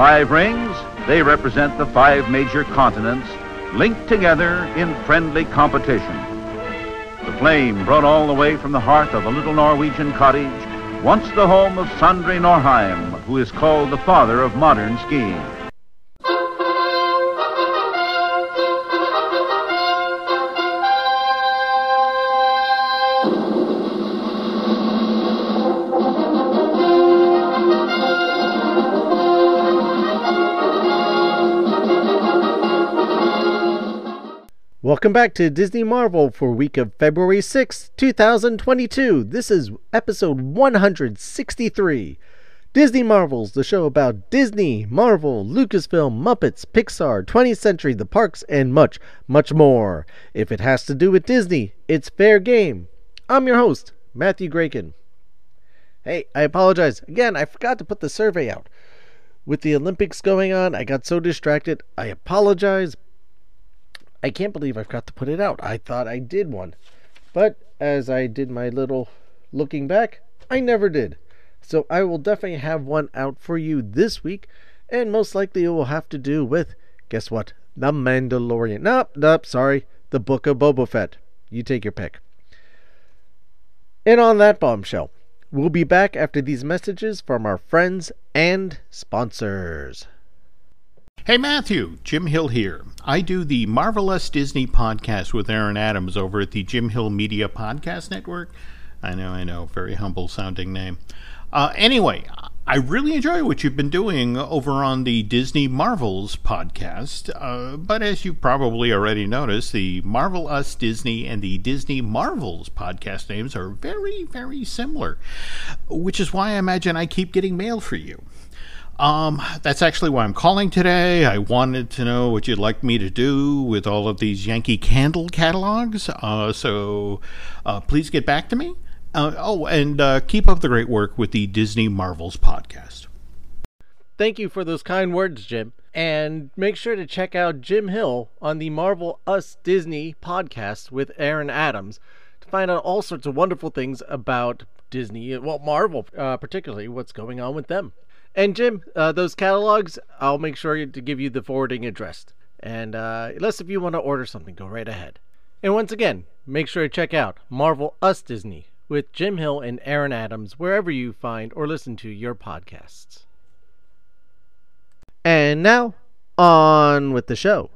five rings, they represent the five major continents linked together in friendly competition. The flame brought all the way from the hearth of a little Norwegian cottage, once the home of Sondre Norheim, who is called the father of modern skiing. Welcome back to Disney Marvel for week of February 6, 2022. This is episode 163. Disney Marvels, the show about Disney, Marvel, Lucasfilm, Muppets, Pixar, 20th Century, the parks, and much, much more. If it has to do with Disney, it's fair game. I'm your host, Matthew Graken. Hey, I apologize. Again, I forgot to put the survey out. With the Olympics going on, I got so distracted. I apologize, I can't believe I've got to put it out. I thought I did one. But as I did my little looking back, I never did. So I will definitely have one out for you this week, and most likely it will have to do with, guess what? The Mandalorian. Nope, nope, sorry. The Book of Boba Fett. You take your pick. And on that bombshell, we'll be back after these messages from our friends and sponsors. Hey Matthew, Jim Hill here. I do the Marvelous Disney podcast with Aaron Adams over at the Jim Hill Media Podcast Network. I know, I know, very humble sounding name. Uh, anyway, I really enjoy what you've been doing over on the Disney Marvels podcast. Uh, but as you probably already noticed, the Marvelous Disney and the Disney Marvels podcast names are very, very similar, which is why I imagine I keep getting mail for you. Um, that's actually why I'm calling today. I wanted to know what you'd like me to do with all of these Yankee Candle catalogs. Uh, so uh, please get back to me. Uh, oh, and uh, keep up the great work with the Disney Marvels podcast. Thank you for those kind words, Jim. And make sure to check out Jim Hill on the Marvelous Disney podcast with Aaron Adams to find out all sorts of wonderful things about Disney, well, Marvel, uh, particularly what's going on with them. And Jim, uh, those catalogs, I'll make sure to give you the forwarding address. And uh, unless if you want to order something, go right ahead. And once again, make sure to check out Marvelous Disney with Jim Hill and Aaron Adams wherever you find or listen to your podcasts. And now, on with the show.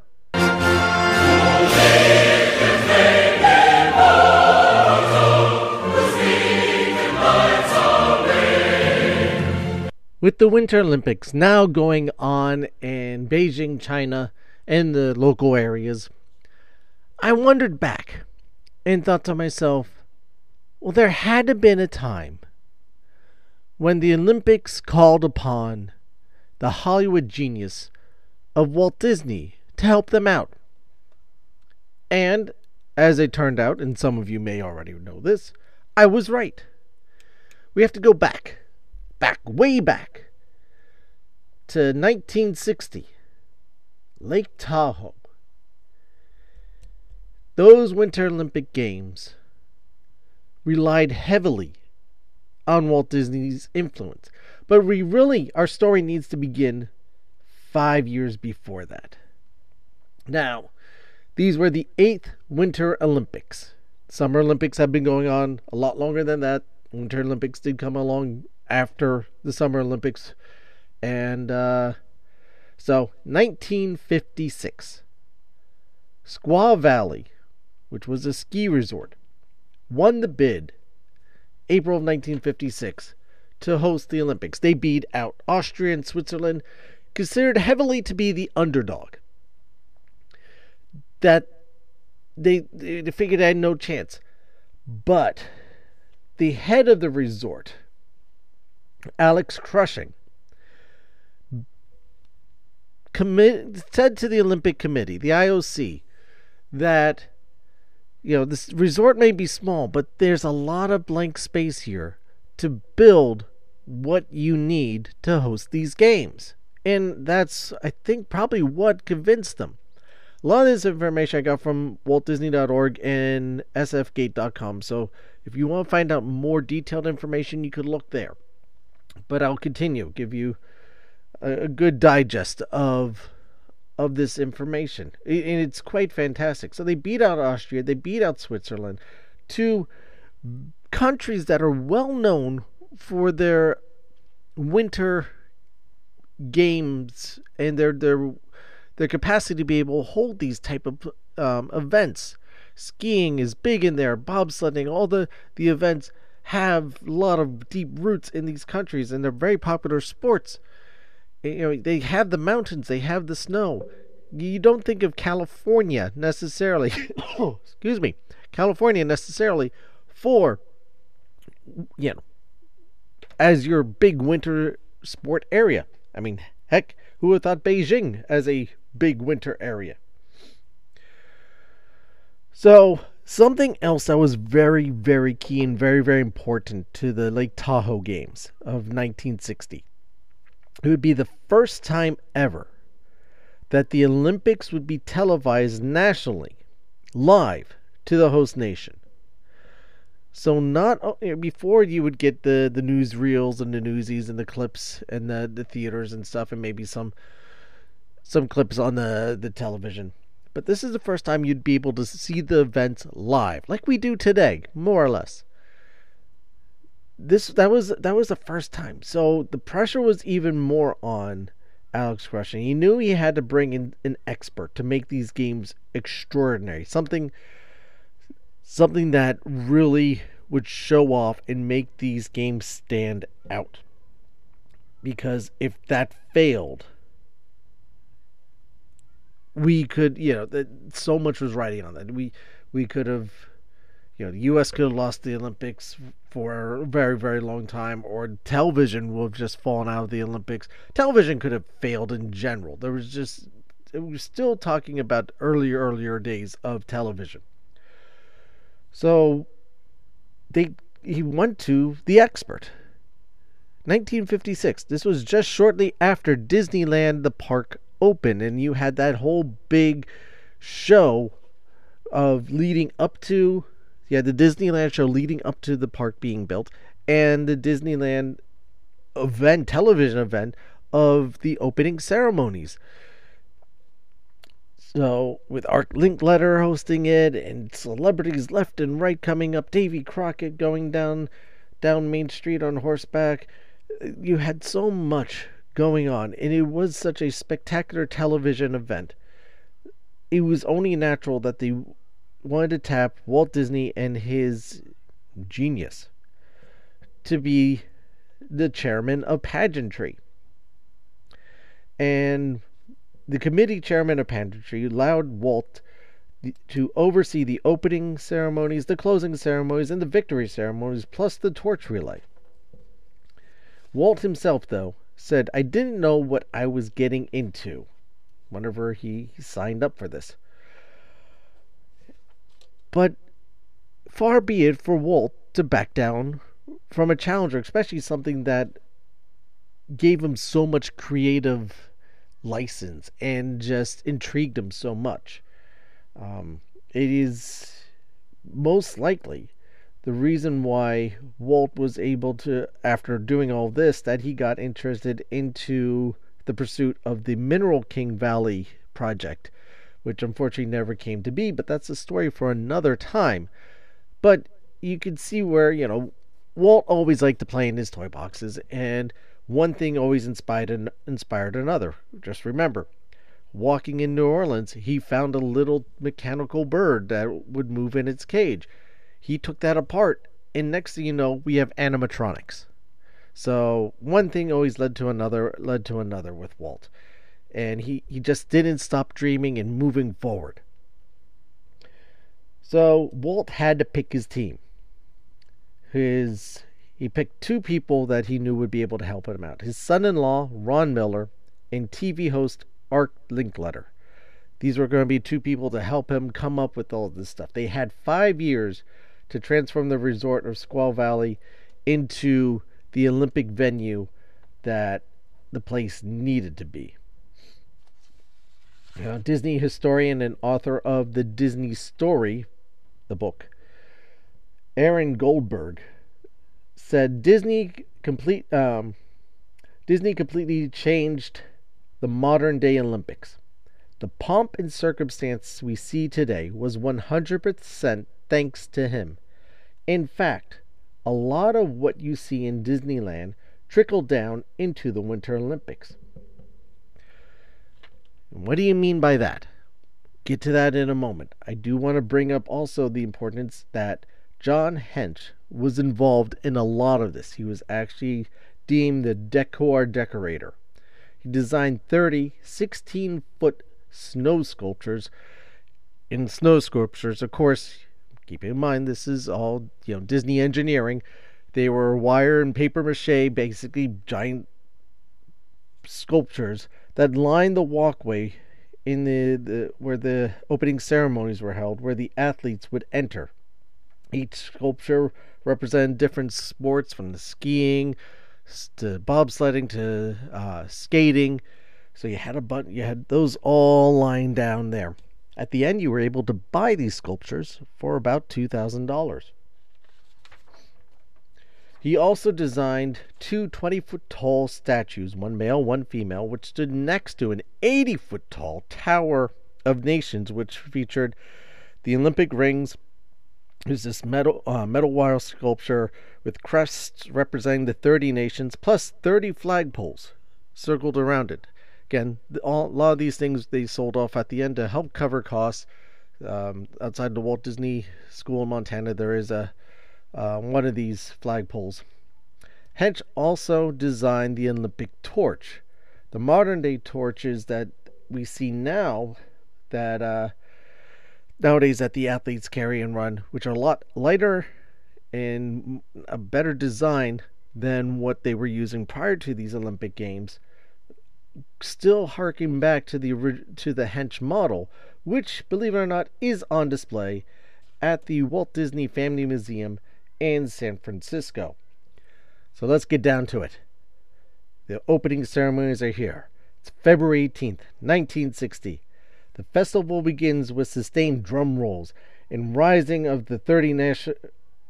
With the Winter Olympics now going on in Beijing, China, and the local areas, I wondered back and thought to myself, well, there had to been a time when the Olympics called upon the Hollywood genius of Walt Disney to help them out. And as it turned out, and some of you may already know this, I was right. We have to go back back, way back to 1960, Lake Tahoe. Those Winter Olympic Games relied heavily on Walt Disney's influence. But we really, our story needs to begin five years before that. Now, these were the eighth Winter Olympics. Summer Olympics have been going on a lot longer than that. Winter Olympics did come along after the Summer Olympics. And uh, so, 1956, Squaw Valley, which was a ski resort, won the bid April of 1956 to host the Olympics. They beat out Austria and Switzerland, considered heavily to be the underdog. That they, they figured they had no chance. But the head of the resort, Alex Cushing, commit, said to the Olympic Committee, the IOC, that you know this resort may be small, but there's a lot of blank space here to build what you need to host these games. And that's, I think, probably what convinced them. A lot of this information I got from WaltDisney.org and SFGate.com. So if you want to find out more detailed information, you could look there. But I'll continue, give you a, a good digest of of this information, and it's quite fantastic. So they beat out Austria, they beat out Switzerland, two countries that are well known for their winter games and their their their capacity to be able to hold these type of um, events. Skiing is big in there, bobsledding, all the the events have a lot of deep roots in these countries, and they're very popular sports. You know, they have the mountains, they have the snow. You don't think of California necessarily. excuse me, California necessarily for you know as your big winter sport area. I mean, heck, who would have thought Beijing as a big winter area? So, something else that was very, very key and very, very important to the Lake Tahoe Games of 1960. It would be the first time ever that the Olympics would be televised nationally, live to the host nation. So not before you would get the the newsreels and the newsies and the clips and the the theaters and stuff and maybe some some clips on the the television. But this is the first time you'd be able to see the events live, like we do today, more or less. This that was that was the first time. So the pressure was even more on Alex Cushing. He knew he had to bring in an expert to make these games extraordinary. Something something that really would show off and make these games stand out. Because if that failed, we could, you know, that so much was riding on that. We we could have, you know, the U.S. could have lost the Olympics for a very very long time, or television would have just fallen out of the Olympics. Television could have failed in general. There was just, we were still talking about earlier earlier days of television. So they he went to the expert. 1956. This was just shortly after Disneyland the park opened and you had that whole big show of leading up to yeah, the Disneyland show leading up to the park being built and the Disneyland event, television event of the opening ceremonies. So, with Art Linkletter hosting it and celebrities left and right coming up, Davy Crockett going down down Main Street on horseback, you had so much going on, and it was such a spectacular television event. It was only natural that they wanted to tap Walt Disney and his genius to be the chairman of pageantry. And the committee chairman of pageantry allowed Walt to oversee the opening ceremonies, the closing ceremonies, and the victory ceremonies, plus the torch relay. Walt himself, though, said, I didn't know what I was getting into whenever he signed up for this. But far be it for Walt to back down from a challenger, especially something that gave him so much creative license and just intrigued him so much. Um, it is most likely the reason why Walt was able to, after doing all this, that he got interested into the pursuit of the Mineral King Valley project, which unfortunately never came to be, but that's a story for another time. But you can see where, you know, Walt always liked to play in his toy boxes, and one thing always inspired an, inspired another. Just remember, walking in New Orleans, he found a little mechanical bird that would move in its cage. He took that apart, and next thing you know, we have animatronics. So one thing always led to another, led to another with Walt, and he he just didn't stop dreaming and moving forward. So Walt had to pick his team. His he picked two people that he knew would be able to help him out his son in law, Ron Miller, and TV host Art Linkletter. These were going to be two people to help him come up with all this stuff. They had five years to transform the resort of Squaw Valley into the Olympic venue that the place needed to be. Know, Disney historian and author of the Disney Story, the book, Aaron Goldberg said Disney complete um, Disney completely changed the modern day Olympics. The pomp and circumstance we see today was 100% thanks to him. In fact, a lot of what you see in Disneyland trickled down into the Winter Olympics. What do you mean by that? Get to that in a moment. I do want to bring up also the importance that John Hench was involved in a lot of this. He was actually deemed the decor decorator. He designed 30 16 foot snow sculptures. In snow sculptures, of course, keep in mind this is all you know Disney engineering. They were wire and paper mache, basically giant sculptures that lined the walkway in the, the where the opening ceremonies were held, where the athletes would enter. Each sculpture represented different sports, from the skiing to bobsledding to uh, skating. So you had a bunch, you had those all lined down there. At the end, you were able to buy these sculptures for about two thousand dollars. He also designed two 20 foot tall statues, one male, one female, which stood next to an 80 foot tall Tower of Nations, which featured the Olympic rings. There's this metal uh, metal wire sculpture with crests representing the 30 nations, plus 30 flagpoles circled around it. Again, all, a lot of these things they sold off at the end to help cover costs. Um, outside the Walt Disney School in Montana, there is a uh, one of these flagpoles. Hench also designed the Olympic torch. The modern day torches that we see now, that uh, nowadays that the athletes carry and run, which are a lot lighter and a better design than what they were using prior to these Olympic Games. Still harking back to the to the Hench model, which, believe it or not, is on display at the Walt Disney Family Museum in San Francisco. So let's get down to it. The opening ceremonies are here. It's February 18th, 1960. The festival begins with sustained drum rolls and rising of the 30 nation-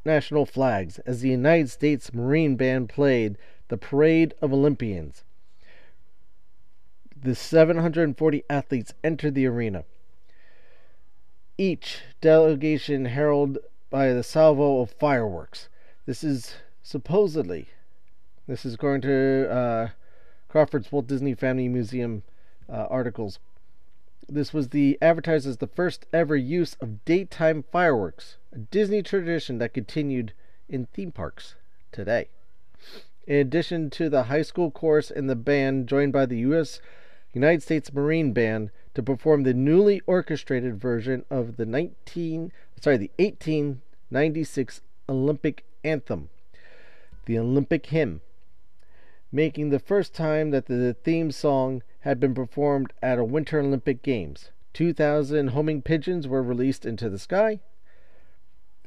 national flags as the United States Marine Band played the Parade of Olympians. The 740 athletes entered the arena. Each delegation heralded by the salvo of fireworks. This is supposedly, this is according to uh, Crawford's Walt Disney Family Museum uh, articles. This was the advertised as the first ever use of daytime fireworks, a Disney tradition that continued in theme parks today. In addition to the high school chorus and the band joined by the U.S. United States Marine Band to perform the newly orchestrated version of the 19 sorry the 1896 Olympic anthem, the Olympic hymn, making the first time that the theme song had been performed at a Winter Olympic Games. 2,000 homing pigeons were released into the sky.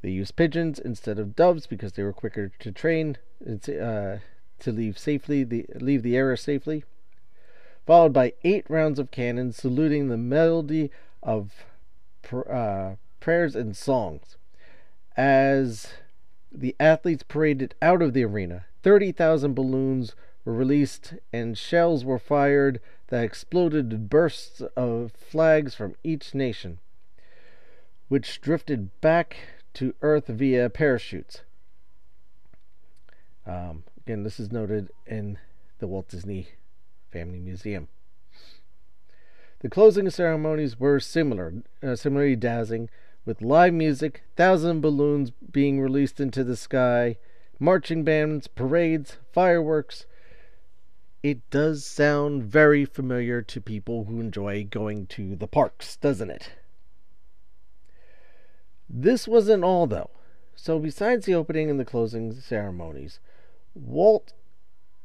They used pigeons instead of doves because they were quicker to train uh, to leave safely, the, leave the area safely followed by eight rounds of cannon saluting the melody of pr- uh, prayers and songs. As the athletes paraded out of the arena, 30,000 balloons were released and shells were fired that exploded bursts of flags from each nation, which drifted back to Earth via parachutes. Um, again, this is noted in the Walt Disney Family Museum. The closing ceremonies were similar, uh, similarly dazzling, with live music, thousand balloons being released into the sky, marching bands, parades, fireworks. It does sound very familiar to people who enjoy going to the parks, doesn't it? This wasn't all, though. So, besides the opening and the closing ceremonies, Walt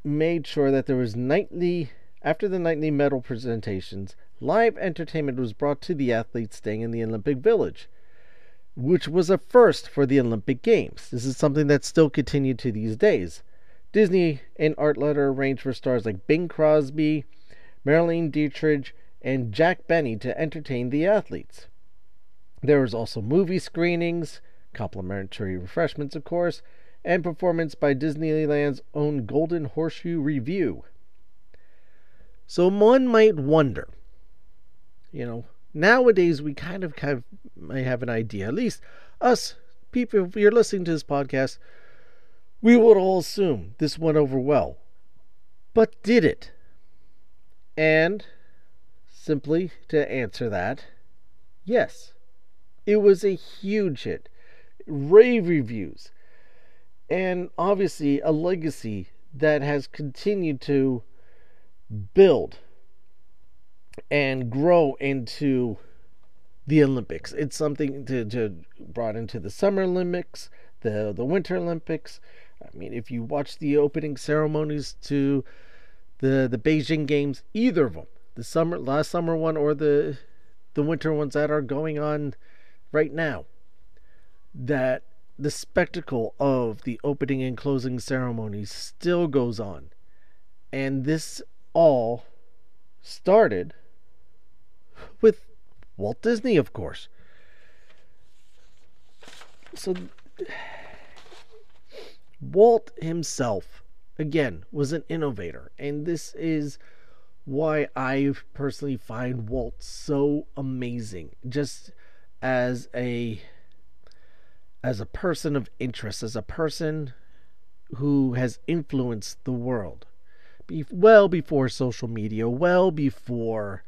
made sure that there was nightly after the nightly medal presentations, live entertainment was brought to the athletes staying in the Olympic Village, which was a first for the Olympic Games. This is something that's still continued to these days. Disney and Art Letter arranged for stars like Bing Crosby, Marlene Dietrich, and Jack Benny to entertain the athletes. There was also movie screenings, complimentary refreshments, of course, and performance by Disneyland's own Golden Horseshoe Revue. So one might wonder, you know, nowadays we kind of have may have an idea. At least us people, if you're listening to this podcast, we would all assume this went over well. But did it? And simply to answer that, yes. It was a huge hit. Rave reviews. And obviously a legacy that has continued to build and grow into the Olympics. It's something to, to brought into the Summer Olympics, the the Winter Olympics. I mean, if you watch the opening ceremonies to the the Beijing Games, either of them, the summer last summer one or the the winter ones that are going on right now, that the spectacle of the opening and closing ceremonies still goes on. And this all started with Walt Disney, of course. So, Walt himself, again, was an innovator. And this is why I personally find Walt so amazing. Just as a as a person of interest, as a person who has influenced the world, be, well before social media, well before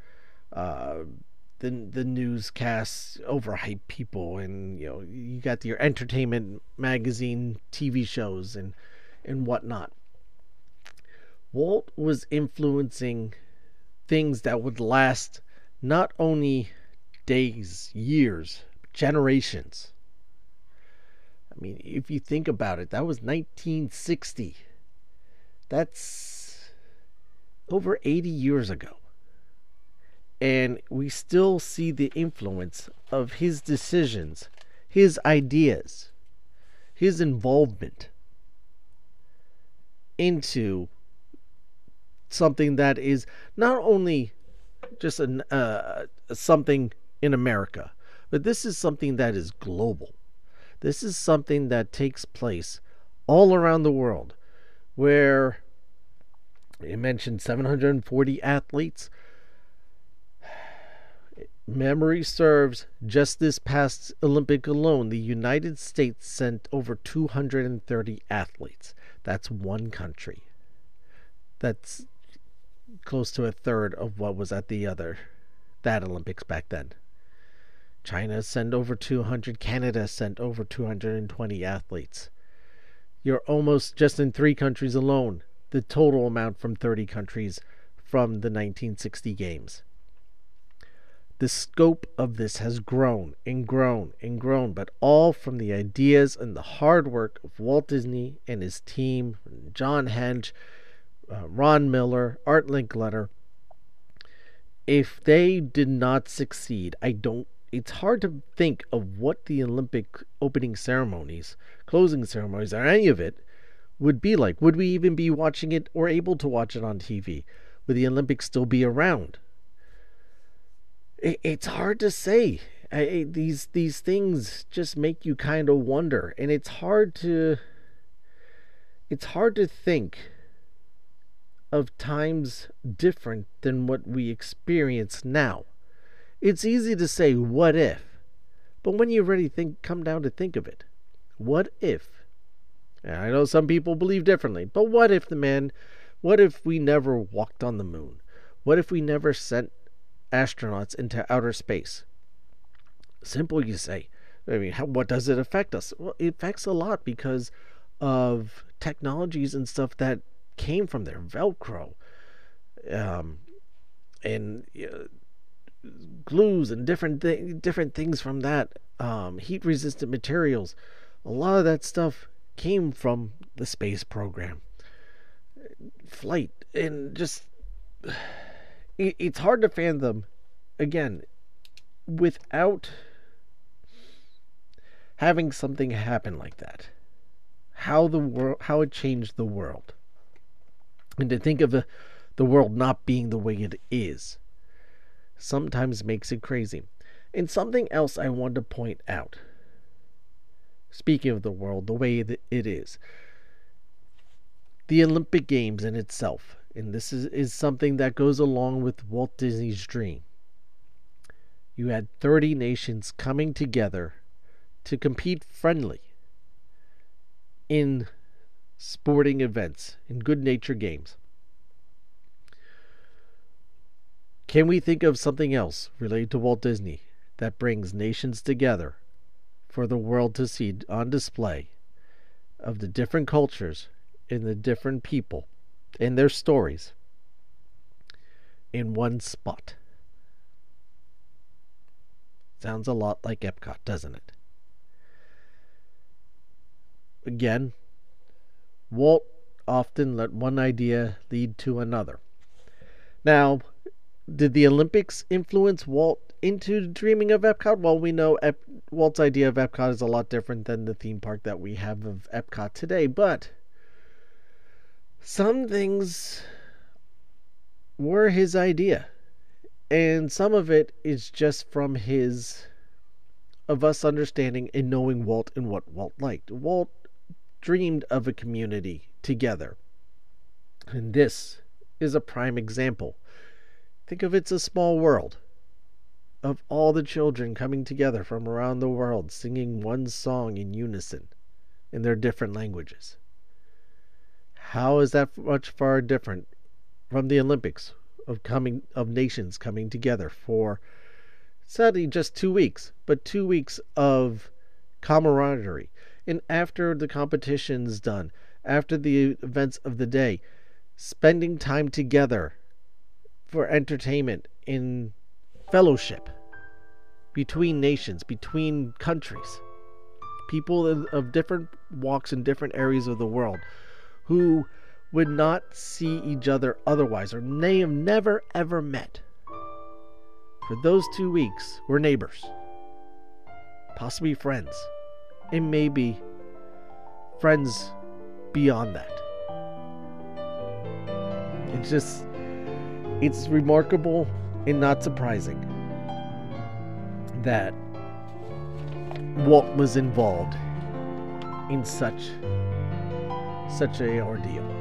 uh, the the newscasts overhype people, and you know you got your entertainment magazine, TV shows, and and whatnot. Walt was influencing things that would last not only days, years, generations. I mean, if you think about it, that was 1960. That's over 80 years ago. And we still see the influence of his decisions, his ideas, his involvement into something that is not only just an, uh, something in America, but this is something that is global. This is something that takes place all around the world, where you mentioned 740 athletes. Memory serves, just this past Olympic alone, the United States sent over 230 athletes. That's one country. That's close to a third of what was at the other that Olympics back then. China sent over 200, Canada sent over 220 athletes. You're almost just in three countries alone, the total amount from 30 countries from the 1960 games. The scope of this has grown and grown and grown, but all from the ideas and the hard work of Walt Disney and his team, John Hench, uh, Ron Miller, Art Linkletter. If they did not succeed, I don't. It's hard to think of what the Olympic opening ceremonies, closing ceremonies, or any of it would be like. Would we even be watching it or able to watch it on TV? Would the Olympics still be around? It, it's hard to say. I, these these things just make you kind of wonder, and it's hard to. It's hard to think of times different than what we experience now. It's easy to say, what if? But when you really think, come down to think of it, what if? And I know some people believe differently, but what if the man, what if we never walked on the moon? What if we never sent astronauts into outer space? Simple, you say. I mean, how, what does it affect us? Well, it affects a lot because of technologies and stuff that came from there. Velcro, um, and uh, glues and different th- different things from that. Um, heat resistant materials. A lot of that stuff came from the space program. Flight and just it, it's hard to fathom again without having something happen like that how the world how it changed the world and to think of the, the world not being the way it is sometimes makes it crazy. And something else I want to point out. Speaking of the world, the way that it is, the Olympic Games in itself and this is, is something that goes along with Walt Disney's dream. You had 30 nations coming together to compete friendly in sporting events, in good nature games. Can we think of something else related to Walt Disney that brings nations together for the world to see on display of the different cultures and the different people and their stories in one spot? Sounds a lot like Epcot, doesn't it? Again, Walt often let one idea lead to another. Now, did the Olympics influence Walt into dreaming of Epcot? Well, we know Ep- Walt's idea of Epcot is a lot different than the theme park that we have of Epcot today, but some things were his idea. And some of it is just from his of us understanding and knowing Walt and what Walt liked. Walt dreamed of a community together. And this is a prime example. Think of it's a small world of all the children coming together from around the world singing one song in unison in their different languages. How is that much far different from the Olympics of coming of nations coming together for sadly just 2 weeks, but 2 weeks of camaraderie, and after the competition's done, after the events of the day, spending time together for entertainment in fellowship between nations, between countries, people of different walks in different areas of the world who would not see each other otherwise or may have never ever met. For those two weeks, were neighbors, possibly friends and maybe friends beyond that. It's just, it's remarkable and not surprising that Walt was involved in such such a ordeal.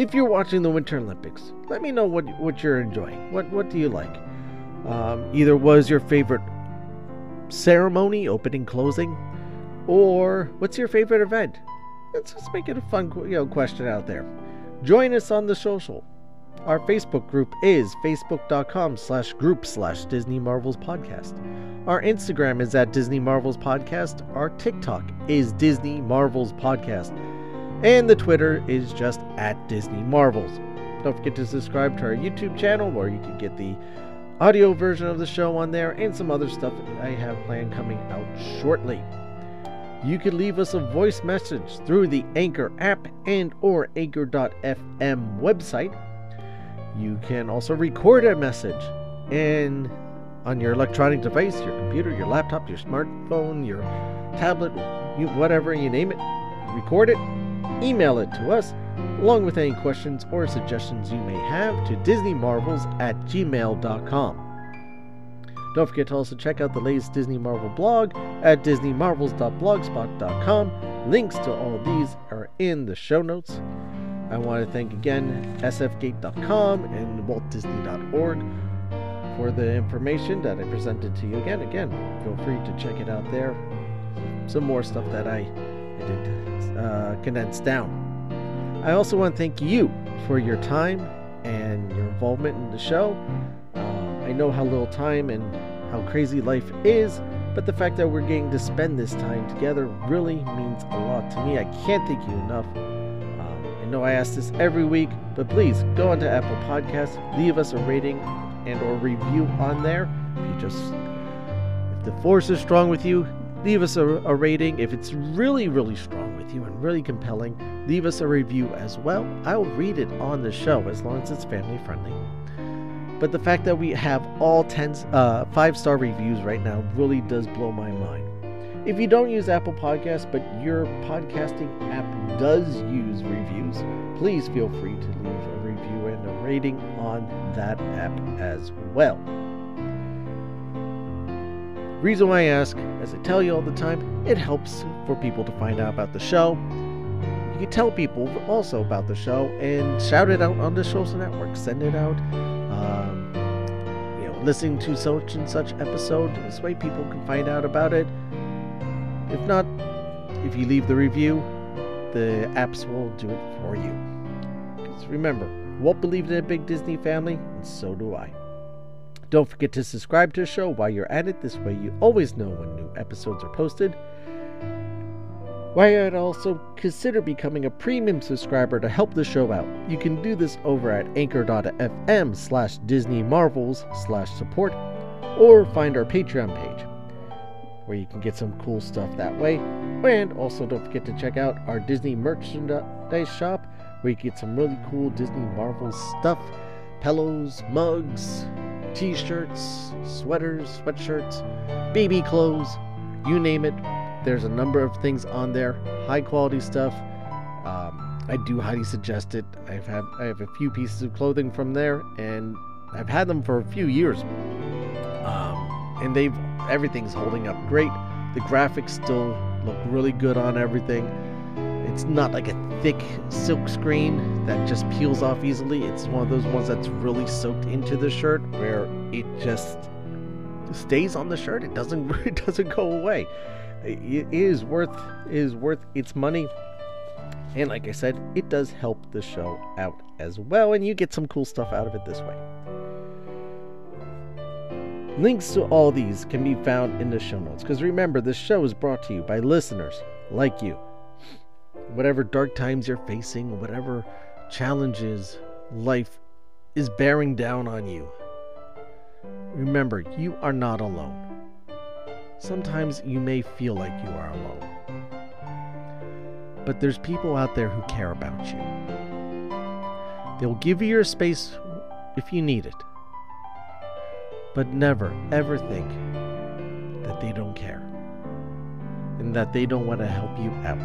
if you're watching the Winter Olympics, let me know what what you're enjoying. What what do you like? Um, either was your favorite ceremony, opening, closing, or what's your favorite event? Let's just make it a fun you know question out there. Join us on the social. Our Facebook group is facebook.com slash group slash Disney Marvels Podcast. Our Instagram is at Disney Marvels Podcast. Our TikTok is Disney Marvels Podcast. And the Twitter is just at Disney Marvels. Don't forget to subscribe to our YouTube channel where you can get the audio version of the show on there and some other stuff I have planned coming out shortly. You can leave us a voice message through the Anchor app and or anchor.fm website. You can also record a message and on your electronic device, your computer, your laptop, your smartphone, your tablet, you, whatever you name it. Record it Email it to us, along with any questions or suggestions you may have, to DisneyMarvels at gmail.com. Don't forget to also check out the latest Disney Marvel blog at disneymarvels.blogspot.com. Links to all these are in the show notes. I want to thank again sfgate.com and waltdisney.org for the information that I presented to you again. Again, feel free to check it out there. Some more stuff that I, I did uh, condensed down. I also want to thank you for your time and your involvement in the show. I know how little time and how crazy life is, but the fact that we're getting to spend this time together really means a lot to me. I can't thank you enough. Um, I know I ask this every week, but please go onto Apple Podcasts, leave us a rating and or review on there. If you just if the force is strong with you, leave us a, a, rating. If it's really, really strong with you and really compelling, leave us a review as well. I'll read it on the show as long as it's family friendly. But the fact that we have all 10 uh, five star reviews right now really does blow my mind. If you don't use Apple Podcasts, but your podcasting app does use reviews, please feel free to leave a review and a rating on that app as well. Reason why I ask, as I tell you all the time, it helps for people to find out about the show. You can tell people also about the show and shout it out on the social network. Send it out. Um, you know, listening to such and such episode. This way people can find out about it. If not, if you leave the review, the apps will do it for you. Because remember, Walt believed in a big Disney family, and so do I. Don't forget to subscribe to the show while you're at it. This way, you always know when new episodes are posted. Why I'd also consider becoming a premium subscriber to help the show out. You can do this over at anchor.fm slash Disney Marvels slash support or find our Patreon page where you can get some cool stuff that way. And also don't forget to check out our Disney merchandise shop where you get some really cool Disney Marvel stuff, pillows, mugs, t-shirts, sweaters, sweatshirts, baby clothes, you name it. There's a number of things on there, high quality stuff. Um, I do highly suggest it. I've had I have a few pieces of clothing from there, and I've had them for a few years. Um, and they've everything's holding up great. The graphics still look really good on everything. It's not like a thick silk screen that just peels off easily. It's one of those ones that's really soaked into the shirt where it just stays on the shirt. It doesn't it doesn't go away. It is worth it is worth its money. And like I said, it does help the show out as well, and you get some cool stuff out of it this way. Links to all these can be found in the show notes. Because remember, this show is brought to you by listeners like you. Whatever dark times you're facing, whatever challenges life is bearing down on you, remember, you are not alone. Sometimes you may feel like you are alone. But there's people out there who care about you. They'll give you your space if you need it. But never, ever think that they don't care and that they don't want to help you out.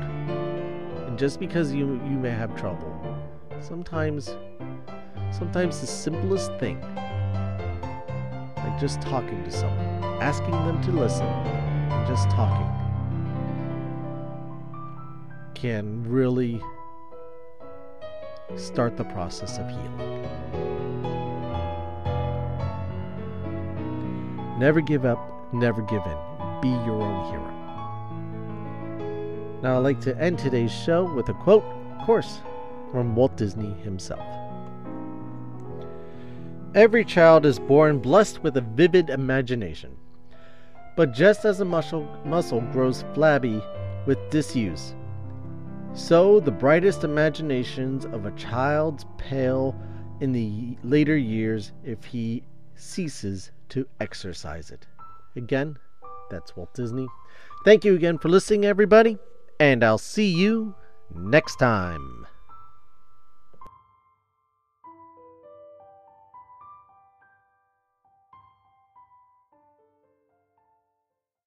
And just because you, you may have trouble, sometimes, sometimes the simplest thing, like just talking to someone, asking them to listen, and just talking, can really start the process of healing. Never give up, never give in. Be your own hero. Now, I'd like to end today's show with a quote, of course, from Walt Disney himself. Every child is born blessed with a vivid imagination. But just as a muscle, muscle grows flabby with disuse, so the brightest imaginations of a child's pale in the later years if he ceases to exercise it. Again, that's Walt Disney. Thank you again for listening, everybody, and I'll see you next time.